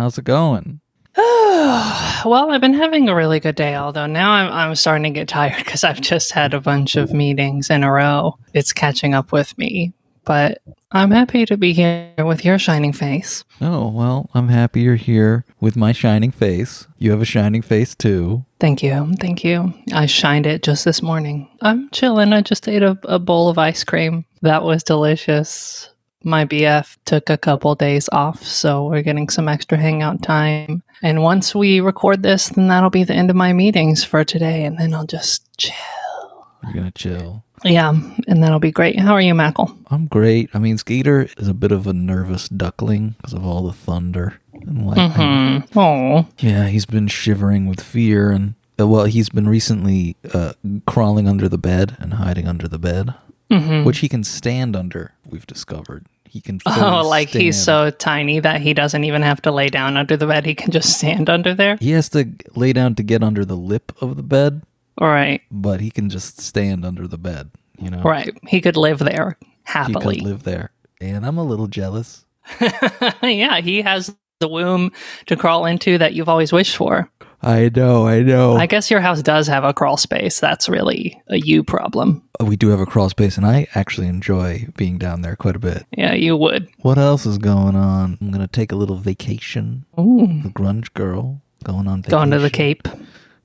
How's it going? well, I've been having a really good day, although now I'm, I'm starting to get tired because I've just had a bunch of meetings in a row. It's catching up with me, but I'm happy to be here with your shining face. Oh, well, I'm happy you're here with my shining face. You have a shining face too. Thank you. Thank you. I shined it just this morning. I'm chilling. I just ate a, a bowl of ice cream. That was delicious. My BF took a couple days off, so we're getting some extra hangout time. And once we record this, then that'll be the end of my meetings for today, and then I'll just chill. You're to chill. Yeah, and that'll be great. How are you, Mackle? I'm great. I mean, Skeeter is a bit of a nervous duckling because of all the thunder and lightning. Hmm. Oh, Yeah, he's been shivering with fear and uh, well, he's been recently uh, crawling under the bed and hiding under the bed, Mm-hmm. which he can stand under. We've discovered he can. oh, like he's so tiny that he doesn't even have to lay down under the bed. He can just stand under there. He has to lay down to get under the lip of the bed, All right, but he can just stand under the bed. You know, right. He could live there He happily. could live there, and I'm a little jealous. yeah, he has the womb to crawl into that you've always wished for. I know, I know. I guess your house does have a crawl space. That's really a you problem. Oh, we do have a crawl space, and I actually enjoy being down there quite a bit. Yeah, you would. What else is going on? I'm gonna take a little vacation. Ooh, The grunge girl going on vacation. going to the Cape.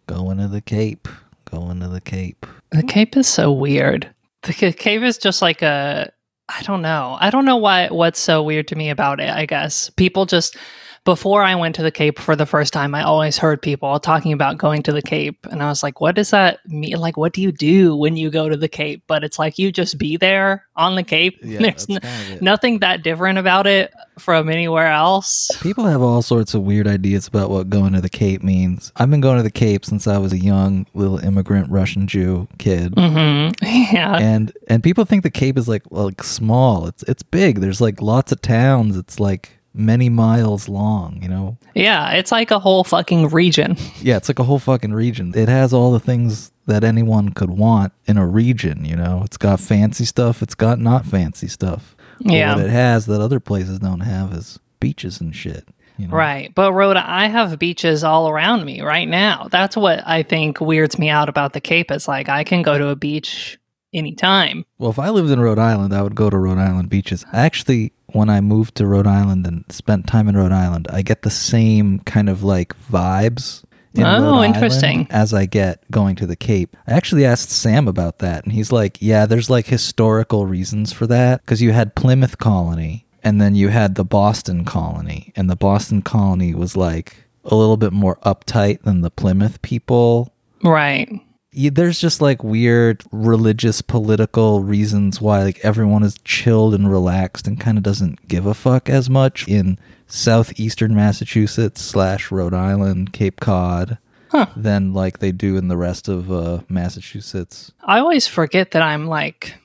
Going to the Cape. Going to the Cape. The Cape is so weird. The Ca- Cape is just like a I don't know. I don't know why what's so weird to me about it, I guess. People just before I went to the Cape for the first time, I always heard people talking about going to the Cape and I was like, what does that mean? Like what do you do when you go to the Cape? But it's like you just be there on the Cape. There's n- kind of nothing that different about it from anywhere else. People have all sorts of weird ideas about what going to the Cape means. I've been going to the Cape since I was a young little immigrant Russian Jew kid. hmm Yeah. And and people think the Cape is like like small. It's it's big. There's like lots of towns. It's like many miles long, you know. Yeah, it's like a whole fucking region. Yeah, it's like a whole fucking region. It has all the things that anyone could want in a region, you know. It's got fancy stuff, it's got not fancy stuff. Yeah. What it has that other places don't have is beaches and shit. You know? Right. But Rhoda, I have beaches all around me right now. That's what I think weirds me out about the Cape. It's like I can go to a beach anytime. Well, if I lived in Rhode Island, I would go to Rhode Island beaches. Actually, when I moved to Rhode Island and spent time in Rhode Island, I get the same kind of like vibes. In Oh, Rhode Island interesting. As I get going to the Cape. I actually asked Sam about that, and he's like, yeah, there's like historical reasons for that. Because you had Plymouth Colony, and then you had the Boston Colony, and the Boston Colony was like a little bit more uptight than the Plymouth people Right. There's just like weird religious political reasons why like everyone is chilled and relaxed and kind of doesn't give a fuck as much in southeastern massachusetts slash rhode island cape cod Huh. than like they do in the rest of uh, massachusetts I always forget that I'm like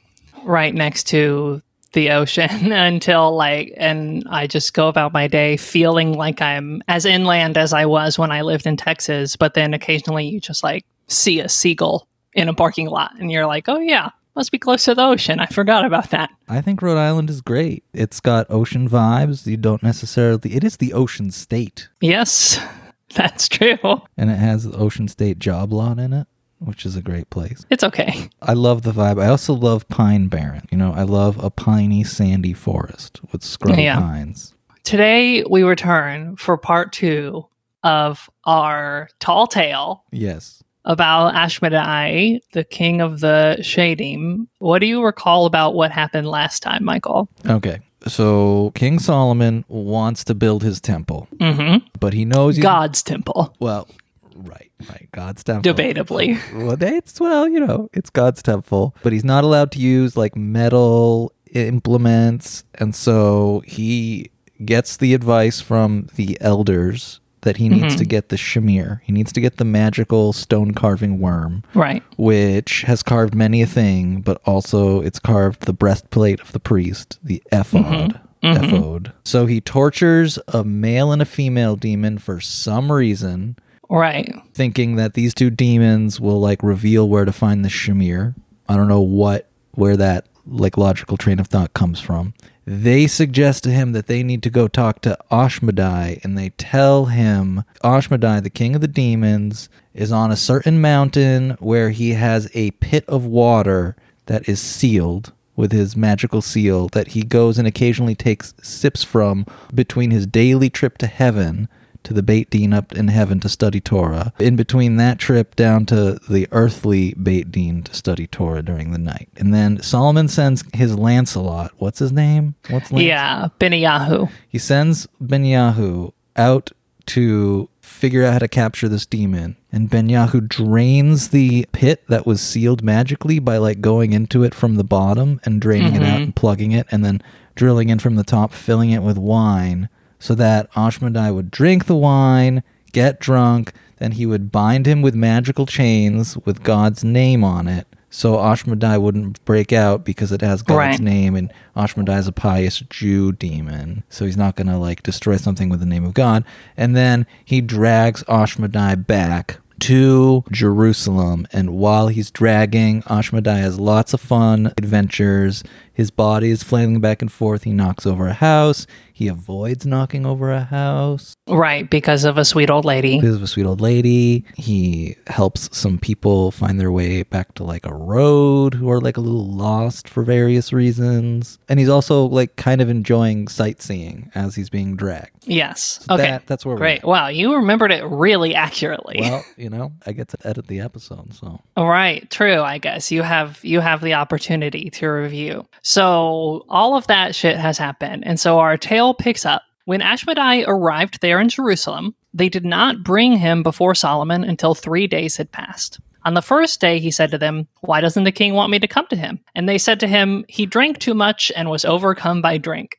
right next to the ocean until like and I just go about my day feeling like I'm as inland as I was when I lived in Texas, but then occasionally you just like see a seagull in a parking lot and you're like, "Oh yeah, must be close to the ocean. I forgot about that." i think rhode island is great it's got ocean vibes you don't necessarily it is the ocean state Yes. That's true. and it has the ocean state job lot in it which is a great place It's okay. I love the vibe. I also love Pine Barren. You know, I love a piney, sandy forest with scrubby Yeah. pines. Today we return for part 2 of our tall tale Yes. About Ashmedai, the king of the Shadim. What do you recall about what happened last time, Michael? Okay. So King Solomon wants to build his temple, Mm-hmm. but he knows he's God's temple. well, right, right. God's temple. Debatably. Well, it's well, you know, it's God's temple, but he's not allowed to use like metal implements, and so he gets the advice from the elders that he needs to mm-hmm. get the shamir. He needs to get the magical stone carving worm, Right. which has carved many a thing, but also it's carved the breastplate of the priest, the ephod. Mm-hmm. Mm-hmm. Ephod. So he tortures a male and a female demon for some reason, Right. thinking that these two demons will like reveal where to find the shamir. I don't know what where that like logical train of thought comes from. They suggest to him that they need to go talk to Ashmedai, and they tell him Ashmedai, the king of the demons, is on a certain mountain where he has a pit of water that is sealed with his magical seal that he goes and occasionally takes sips from between his daily trip to heaven to the Beit Din up in heaven to study Torah. In between that trip down to the earthly Beit Din to study Torah during the night. And then Solomon sends his Lancelot. What's his name? What's Lance? Yeah, Beniyahu. He sends Benyahu out to figure out how to capture this demon. And Benyahu drains the pit that was sealed magically by like going into it from the bottom and draining it out mm-hmm. and plugging it and then drilling in from the top, filling it with wine so that Ashmedai would drink the wine, get drunk, then he would bind him with magical chains with God's name on it. So Ashmedai wouldn't break out because it has God's Right. name, and Ashmedai is a pious Jew demon. So he's not going to like destroy something with the name of God. And then he drags Ashmedai back to Jerusalem. And while he's dragging, Ashmedai has lots of fun adventures. His body is flailing back and forth. He knocks over a house. He avoids knocking over a house Right, because of a sweet old lady. because of a sweet old lady. He helps some people find their way back to like a road who are like a little lost for various reasons. And he's also like kind of enjoying sightseeing as he's being dragged. Yes. So Okay. that- that's where we're Great. at. Wow, you remembered it really accurately. Well, you know, I get to edit the episode, so Right, true, I guess. You have you have the opportunity to review. So all of that shit has happened. And so our tale picks up. When Ashmedai arrived there in Jerusalem, they did not bring him before Solomon until 3 days had passed. On the first day he said to them, "Why doesn't the king want me to come to him?" And they said to him, "He drank too much and was overcome by drink."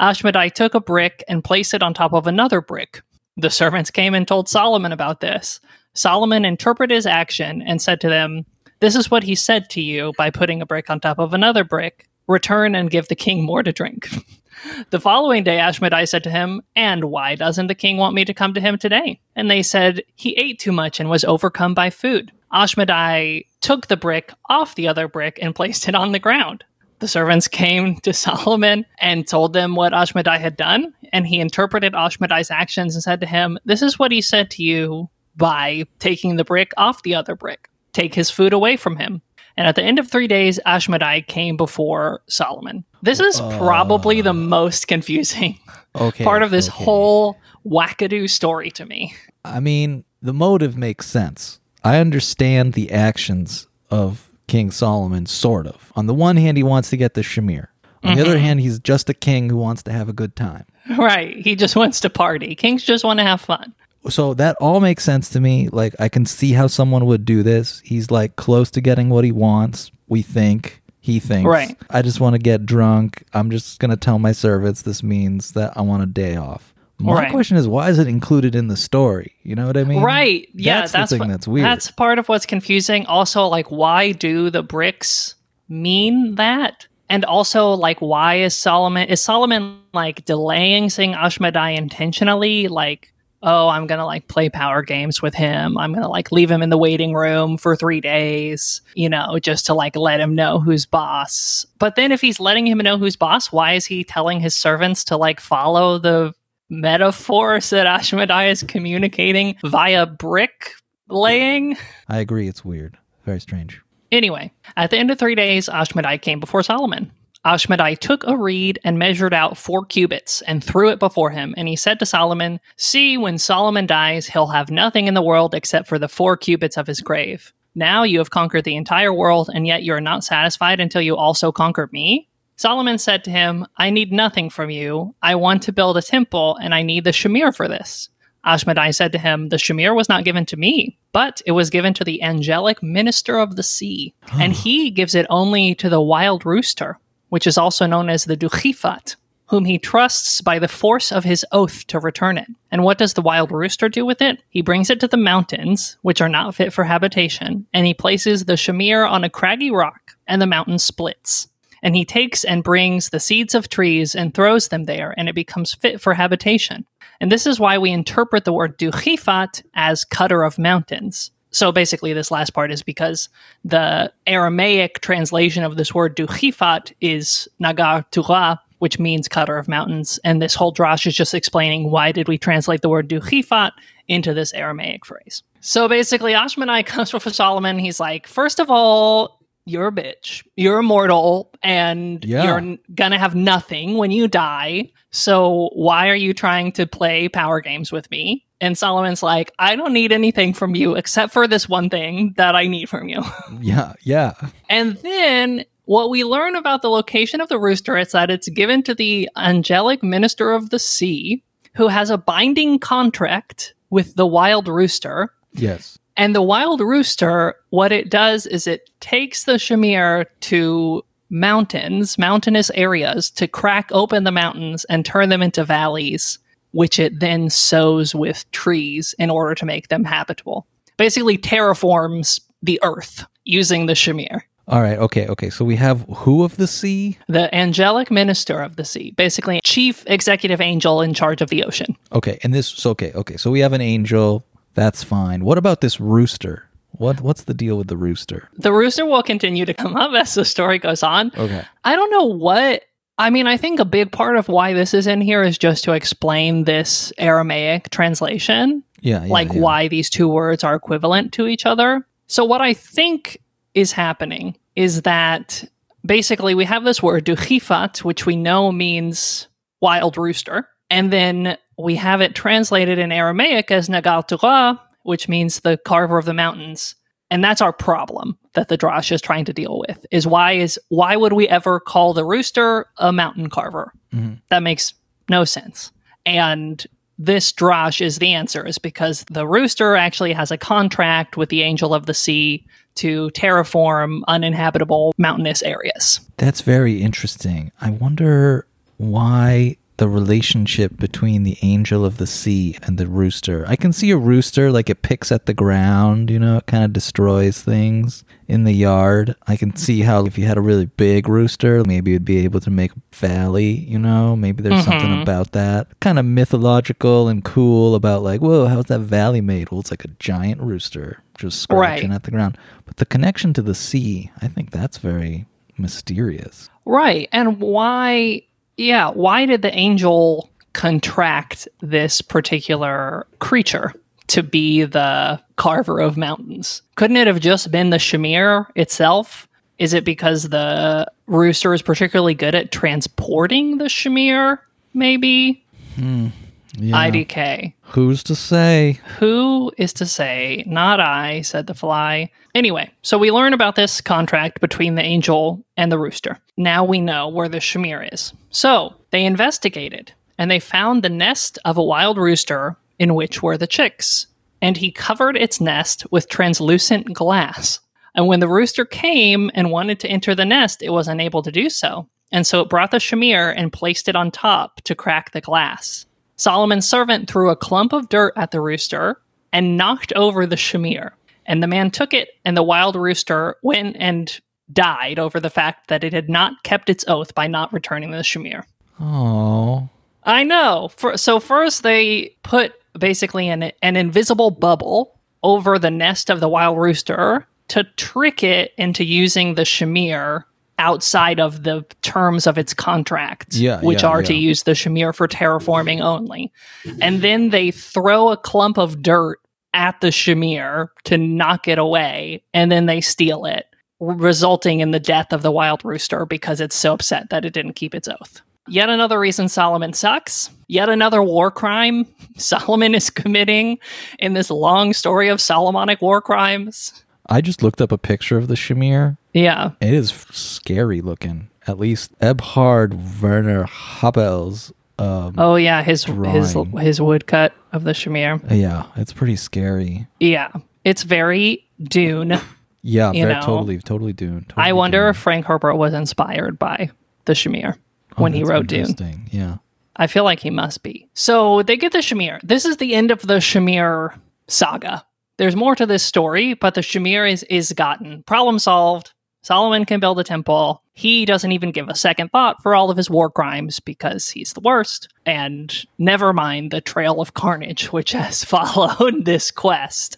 Ashmedai took a brick and placed it on top of another brick. The servants came and told Solomon about this. Solomon interpreted his action and said to them, This is what he said to you by putting a brick on top of another brick. Return and give the king more to drink. the following day, Ashmedai said to him, And why doesn't the king want me to come to him today? And they said, He ate too much and was overcome by food. Ashmedai took the brick off the other brick and placed it on the ground. The servants came to Solomon and told them what Ashmedai had done, and he interpreted Ashmedai's actions and said to him, This is what he said to you by taking the brick off the other brick. Take his food away from him. And at the end of three days, Ashmedai came before Solomon. This is uh, probably the most confusing okay. part of this okay. whole wackadoo story to me. I mean, the motive makes sense. I understand the actions of King Solomon, sort of. On the one hand, he wants to get the Shamir. On the other mm-hmm. hand, he's just a king who wants to have a good time. Right. He just wants to party. Kings just want to have fun. So that all makes sense to me. Like, I can see how someone would do this. He's like close to getting what he wants, we think. He thinks. Right. I just want to get drunk. I'm just going to tell my servants this means that I want a day off. My Right. question is, why is it included in the story? You know what I mean? Right. Yeah, That's, that's, the thing what- that's weird. That's part of what's confusing. Also, like, why do the bricks mean that? And also, like, why is Solomon is Solomon like delaying saying Ashmedai intentionally? Like, oh, I'm gonna like play power games with him. I'm gonna like leave him in the waiting room for three days, you know, just to like let him know who's boss. But then if he's letting him know who's boss, why is he telling his servants to like follow the metaphors that Ashmedai is communicating via brick laying. I agree. It's weird. Very strange. Anyway, at the end of three days, Ashmedai came before Solomon. Ashmedai took a reed and measured out four cubits and threw it before him. And he said to Solomon, See, when Solomon dies, he'll have nothing in the world except for the four cubits of his grave. Now you have conquered the entire world, and yet you are not satisfied until you also conquer me? Solomon said to him, I need nothing from you. I want to build a temple, and I need the Shamir for this. Ashmedai said to him, The Shamir was not given to me, but it was given to the angelic minister of the sea, and he gives it only to the wild rooster, which is also known as the Duchifat, whom he trusts by the force of his oath to return it. And what does the wild rooster do with it? He brings it to the mountains, which are not fit for habitation, and he places the Shamir on a craggy rock, and the mountain splits. And he takes and brings the seeds of trees and throws them there, and it becomes fit for habitation. And this is why we interpret the word duchifat as cutter of mountains, so basically, this last part is because the Aramaic translation of this word duchifat is nagar tura, which means cutter of mountains. And this whole drash is just explaining why did we translate the word duchifat into this Aramaic phrase. So basically, Ashmedai comes for Solomon. He's like, first of all, you're a bitch. You're immortal and Yeah. you're gonna have nothing when you die. So why are you trying to play power games with me? And Solomon's like, I don't need anything from you except for this one thing that I need from you. Yeah, yeah. And then what we learn about the location of the rooster is that it's given to the angelic minister of the sea, who has a binding contract with the wild rooster. Yes. And the wild rooster, what it does is it takes the shamir to mountains, mountainous areas, to crack open the mountains and turn them into valleys, which it then sows with trees in order to make them habitable. Basically, terraforms the earth using the shamir. All right. Okay. Okay. So we have who of the sea? The angelic minister of the sea, basically, chief executive angel in charge of the ocean. Okay. And this. So okay. Okay. So we have an angel. That's fine. What about this rooster? What What's the deal with the rooster? The rooster will continue to come up as the story goes on. Okay. I don't know what. I mean, I think a big part of why this is in here is just to explain this Aramaic translation, Yeah. yeah like yeah. why these two words are equivalent to each other. So, what I think is happening is that basically we have this word duchifat, which we know means wild rooster, and then we have it translated in Aramaic as nagar tura, which means the carver of the mountains. And that's our problem that the Drash is trying to deal with is why is why would we ever call the rooster a mountain carver? Mhm. That makes no sense. And this Drash is the answer, is because the rooster actually has a contract with the angel of the sea to terraform uninhabitable mountainous areas. That's very interesting. I wonder why the relationship between the angel of the sea and the rooster. I can see a rooster like it picks at the ground, you know, it kind of destroys things in the yard. I can see how if you had a really big rooster, maybe you'd be able to make a valley, you know, maybe there's something Mhm. about that. Kind of mythological and cool about like, whoa, how's that valley made? Well, it's like a giant rooster just scratching Right. at the ground. But the connection to the sea, I think that's very mysterious. Right. And why, yeah, why did the angel contract this particular creature to be the carver of mountains? Couldn't it have just been the Shamir itself? Is it because the rooster is particularly good at transporting the Shamir? Maybe? Hmm. Yeah. IDK. Who's to say? Who is to say? Not I, said the fly. Anyway, so we learn about this contract between the angel and the rooster. Now we know where the Shamir is. So they investigated and they found the nest of a wild rooster in which were the chicks. And he covered its nest with translucent glass. And when the rooster came and wanted to enter the nest, it was unable to do so. And so it brought the Shamir and placed it on top to crack the glass. Solomon's servant threw a clump of dirt at the rooster and knocked over the shamir. And the man took it, and the wild rooster went and died over the fact that it had not kept its oath by not returning the shamir. Oh, I know. For, so first they put basically an, an invisible bubble over the nest of the wild rooster to trick it into using the shamir outside of the terms of its contract, Yeah, which yeah, are to use the shamir for terraforming only. And then they throw a clump of dirt at the shamir to knock it away, and then they steal it, resulting in the death of the wild rooster because it's so upset that it didn't keep its oath. Yet another reason Solomon sucks. Yet another war crime Solomon is committing in this long story of Solomonic war crimes. I just looked up a picture of the Shamir. Yeah. It is scary looking. At least Eberhard Werner Happel's. Um, Oh yeah, his his Drawing. his woodcut of the Shamir. Yeah, it's pretty scary. Yeah. It's very Dune. Yeah, very, totally, totally Dune. Totally I wonder Dune. if Frank Herbert was inspired by the Shamir Oh, when he wrote Dune. interesting. Yeah. I feel like he must be. So they get the Shamir. This is the end of the Shamir saga. There's more to this story, but the Shamir is is gotten. Problem solved. Solomon can build a temple. He doesn't even give a second thought for all of his war crimes because he's the worst. And never mind the trail of carnage, which has followed this quest.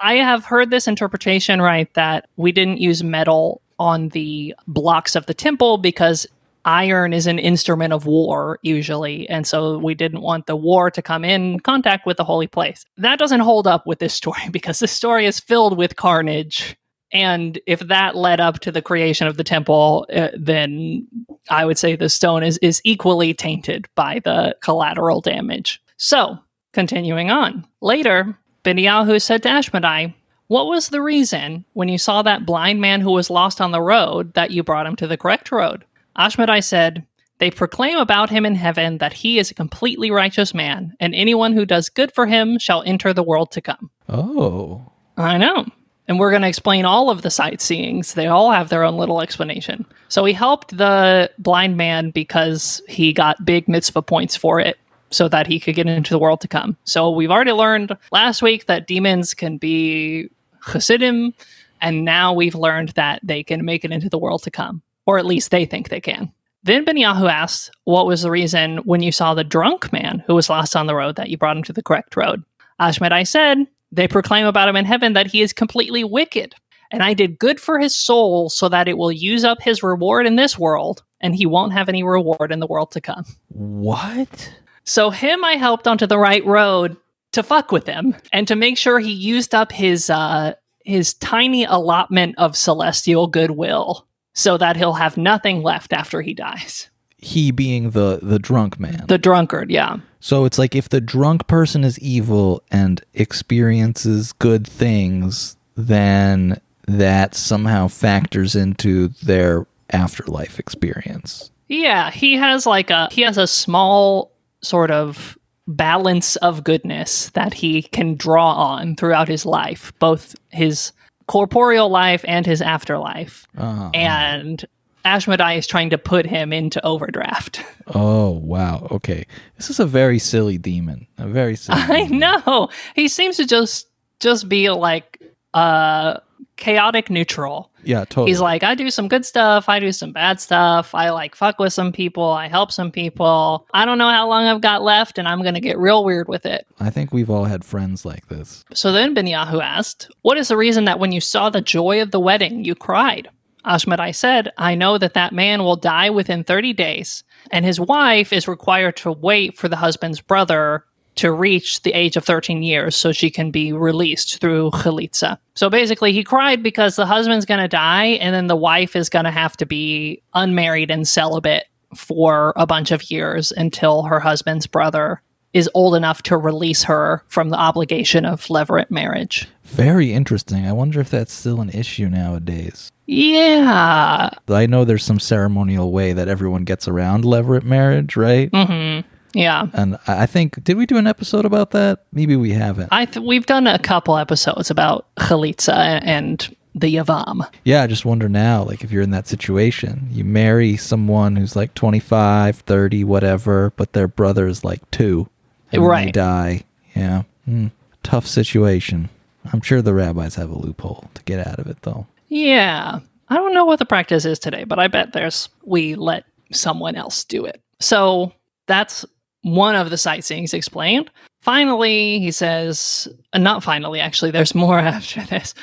I have heard this interpretation, right, that we didn't use metal on the blocks of the temple because iron is an instrument of war usually and so we didn't want the war to come in contact with the holy place that doesn't hold up with this story because this story is filled with carnage and if that led up to the creation of the temple uh, then i would say the stone is is equally tainted by the collateral damage so continuing on later Benyahu said to Ashmedai, what was the reason when you saw that blind man who was lost on the road that you brought him to the correct road? Ashmedai said, They proclaim about him in heaven that he is a completely righteous man, and anyone who does good for him shall enter the world to come. Oh. I know. And we're going to explain all of the sightseeings. They all have their own little explanation. So he helped the blind man because he got big mitzvah points for it so that he could get into the world to come. So we've already learned last week that demons can be Chassidim, and now we've learned that they can make it into the world to come, or at least they think they can. Then Benyahu asked, What was the reason when you saw the drunk man who was lost on the road that you brought him to the correct road? Ashmedai said, They proclaim about him in heaven that he is completely wicked, and I did good for his soul so that it will use up his reward in this world, and he won't have any reward in the world to come. What? So, him I helped onto the right road to fuck with him and to make sure he used up his uh his tiny allotment of celestial goodwill so that he'll have nothing left after he dies. He being the the drunk man. The drunkard, yeah. So it's like if the drunk person is evil and experiences good things, then that somehow factors into their afterlife experience. Yeah, he has like a he has a small sort of balance of goodness that he can draw on throughout his life, both his corporeal life and his afterlife. Uh, And Ashmedai is trying to put him into overdraft. oh wow. Okay. This is a very silly demon. A very silly. I demon. know. He seems to just just be like uh chaotic neutral. Yeah, totally. He's like, I do some good stuff, I do some bad stuff, I like fuck with some people, I help some people. I don't know how long I've got left, and I'm gonna get real weird with it. I think we've all had friends like this. So then Benyahu asked, What is the reason that when you saw the joy of the wedding, you cried? Ashmedai said, I know that that man will die within 30 days, and his wife is required to wait for the husband's brother to reach the age of 13 years so she can be released through chalitza. So basically, he cried because the husband's going to die, and then the wife is going to have to be unmarried and celibate for a bunch of years until her husband's brother is old enough to release her from the obligation of levirate marriage. Very interesting. I wonder if that's still an issue nowadays. Yeah. I know there's some ceremonial way that everyone gets around levirate marriage, right? hmm Yeah. And I think did we do an episode about that? Maybe we haven't. I th- we've done a couple episodes about chalitza and the yavam. Yeah, I just wonder now, like if you're in that situation, you marry someone who's like 25, 30, whatever, but their brother is like two, and then they Right. die. Yeah, Hmm. tough situation. I'm sure the rabbis have a loophole to get out of it, though. Yeah. I don't know what the practice is today, but I bet there's we let someone else do it. So that's one of the sightseeings explained. Finally, he says, uh, not finally, actually, there's more after this.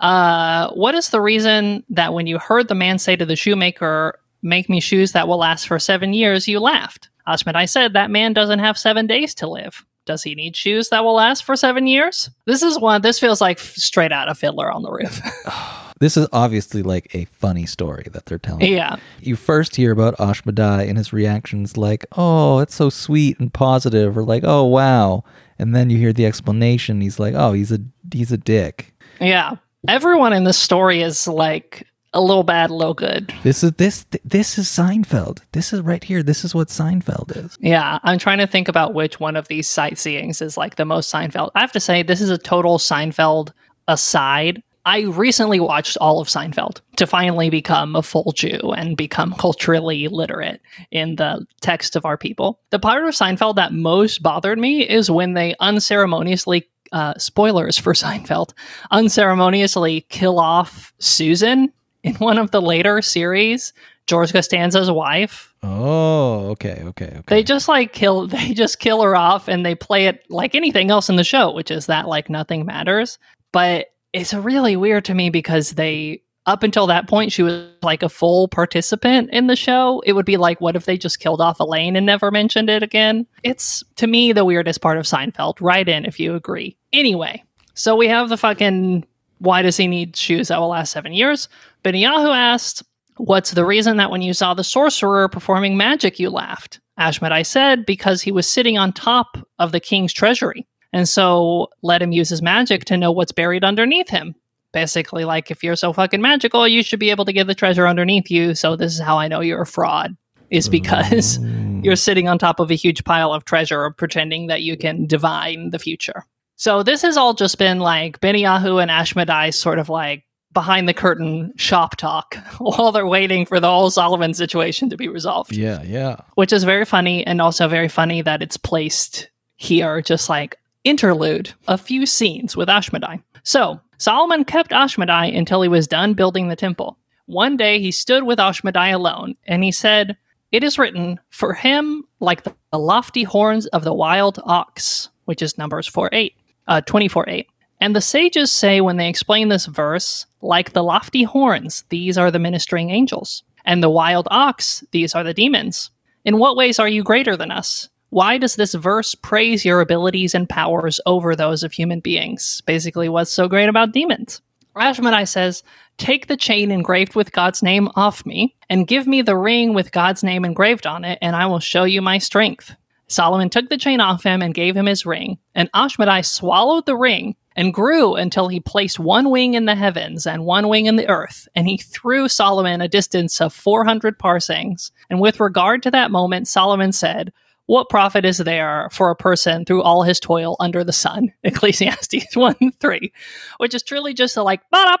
Uh, what is the reason that when you heard the man say to the shoemaker, Make me shoes that will last for seven years, you laughed? Ashmedai said, That man doesn't have seven days to live. Does he need shoes that will last for seven years? This is one, this feels like straight out of Fiddler on the Roof. This is obviously like a funny story that they're telling. yeah. You first hear about Ashmedai and his reactions like, oh, it's so sweet and positive, or like, oh, wow. And then you hear the explanation. He's like, oh, he's a he's a dick. Yeah. Everyone in this story is like a little bad, a little good. This is this this is Seinfeld. This is right here. This is what Seinfeld is. Yeah. I'm trying to think about which one of these sightseeings is like the most Seinfeld. I have to say, this is a total Seinfeld aside. I recently watched all of Seinfeld to finally become a full Jew and become culturally literate in the text of our people. The part of Seinfeld that most bothered me is when they unceremoniously, uh, spoilers for Seinfeld, unceremoniously kill off Susan in one of the later series, George Costanza's wife. Oh, okay, okay, okay. They just like kill they just kill her off and they play it like anything else in the show, which is that like nothing matters. But it's really weird to me because they up until that point she was like a full participant in the show. It would be like what if they just killed off Elaine and never mentioned it again? It's to me the weirdest part of Seinfeld. Write in if you agree. Anyway, so we have the fucking why does he need shoes that will last seven years? Benyahu asked, What's the reason that when you saw the sorcerer performing magic, you laughed? Ashmedai said, Because he was sitting on top of the king's treasury. And so let him use his magic to know what's buried underneath him. Basically, like, if you're so fucking magical, you should be able to get the treasure underneath you. So this is how I know you're a fraud, is because mm. you're sitting on top of a huge pile of treasure pretending that you can divine the future. So this has all just been like Benyahu and Ashmedai sort of like behind the curtain shop talk while they're waiting for the whole Solomon situation to be resolved. Yeah, yeah. Which is very funny and also very funny that it's placed here, just like interlude, a few scenes with Ashmedai. So Solomon kept Ashmedai until he was done building the temple. One day he stood with Ashmedai alone, and he said, It is written, for him like the, lofty horns of the wild ox, which is Numbers 4 8 uh, 24 8. And the sages say when they explain this verse, like the lofty horns, these are the ministering angels, and the wild ox, these are the demons. In what ways are you greater than us? Why does this verse praise your abilities and powers over those of human beings? Basically, what's so great about demons? Ashmedai says, Take the chain engraved with God's name off me, and give me the ring with God's name engraved on it, and I will show you my strength. Solomon took the chain off him and gave him his ring, and Ashmedai swallowed the ring and grew until he placed one wing in the heavens and one wing in the earth, and he threw Solomon a distance of 400 parasangs. And with regard to that moment, Solomon said, What profit is there for a person through all his toil under the sun? Ecclesiastes 1 3, which is truly just a like, oh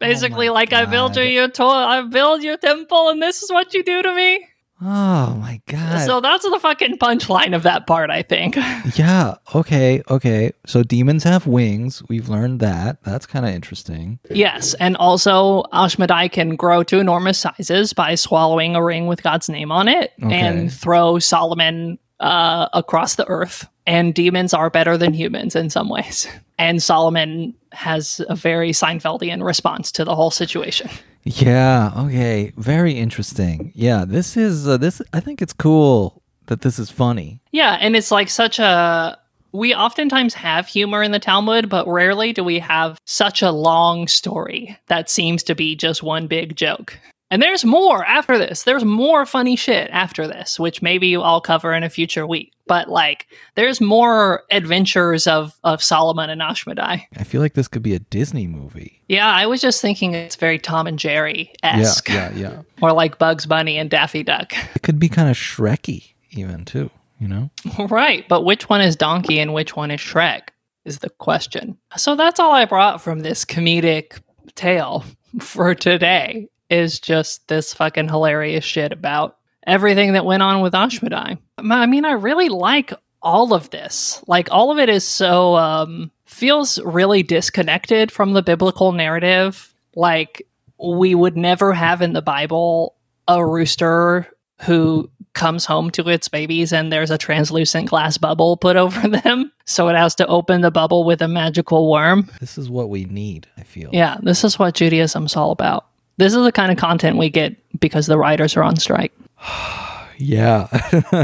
basically, Oh like, I built God. you your toil, I built your temple, and this is what you do to me. Oh my god. So that's the fucking punchline of that part, I think. yeah. Okay. Okay. So demons have wings. We've learned that. That's kind of interesting. yes, and also Ashmedai can grow to enormous sizes by swallowing a ring with God's name on it Okay. and throw Solomon uh, across the earth. And demons are better than humans in some ways. And Solomon has a very Seinfeldian response to the whole situation. Yeah. Okay. Very interesting. Yeah. This is uh, this. I think it's cool that this is funny. Yeah, and it's like such a. We oftentimes have humor in the Talmud, but rarely do we have such a long story that seems to be just one big joke. And there's more after this. There's more funny shit after this, which maybe I'll cover in a future week. But like, there's more adventures of of Solomon and Ashmedai. I feel like this could be a Disney movie. Yeah, I was just thinking it's very Tom and Jerry esque, Yeah. Yeah. Yeah. or like Bugs Bunny and Daffy Duck. It could be kind of Shreky even too. You know. Right, but which one is Donkey and which one is Shrek is the question. So that's all I brought from this comedic tale for today is just this fucking hilarious shit about everything that went on with Ashmedai. I mean, I really like all of this. Like all of it is so um feels really disconnected from the biblical narrative. Like we would never have in the Bible a rooster who comes home to its babies and there's a translucent glass bubble put over them. So it has to open the bubble with a magical worm. This is what we need. I feel. Yeah, this is what Judaism's all about. This is the kind of content we get because the writers are on strike. Yeah.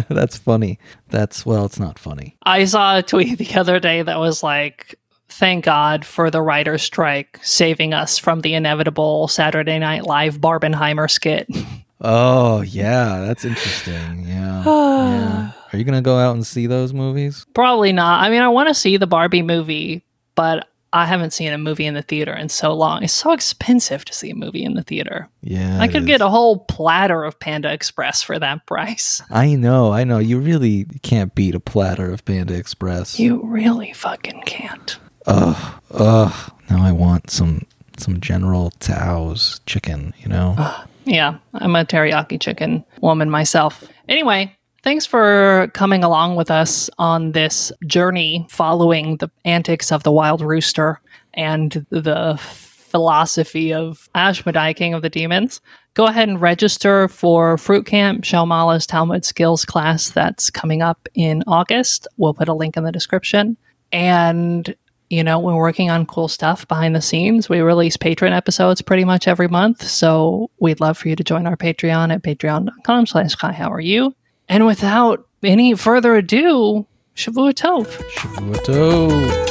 That's funny. That's well. It's not funny. I saw a tweet the other day that was like, thank God for the writer's strike saving us from the inevitable Saturday Night Live Barbenheimer skit. Oh yeah. That's interesting. Yeah. yeah. Are you gonna go out and see those movies? Probably not. I mean, I want to see the Barbie movie, but I haven't seen a movie in the theater in so long. It's so expensive to see a movie in the theater. Yeah. I could get a whole platter of Panda Express for that price. I know. I know. You really can't beat a platter of Panda Express. You really fucking can't. Ugh. Ugh. Now I want some some General Tao's chicken. You know. Yeah, I'm a teriyaki chicken woman myself. Anyway, thanks for coming along with us on this journey following the antics of the wild rooster and the philosophy of Ashmedai, King of the Demons, go ahead and register for Frootcamp, Shalmala's Talmud Skills class that's coming up in August. We'll put a link in the description. And, you know, we're working on cool stuff behind the scenes. We release Patreon episodes pretty much every month. So we'd love for you to join our Patreon at patreon.com slash hi, how are you? And without any further ado, Shavua Tov. Shavua Tov.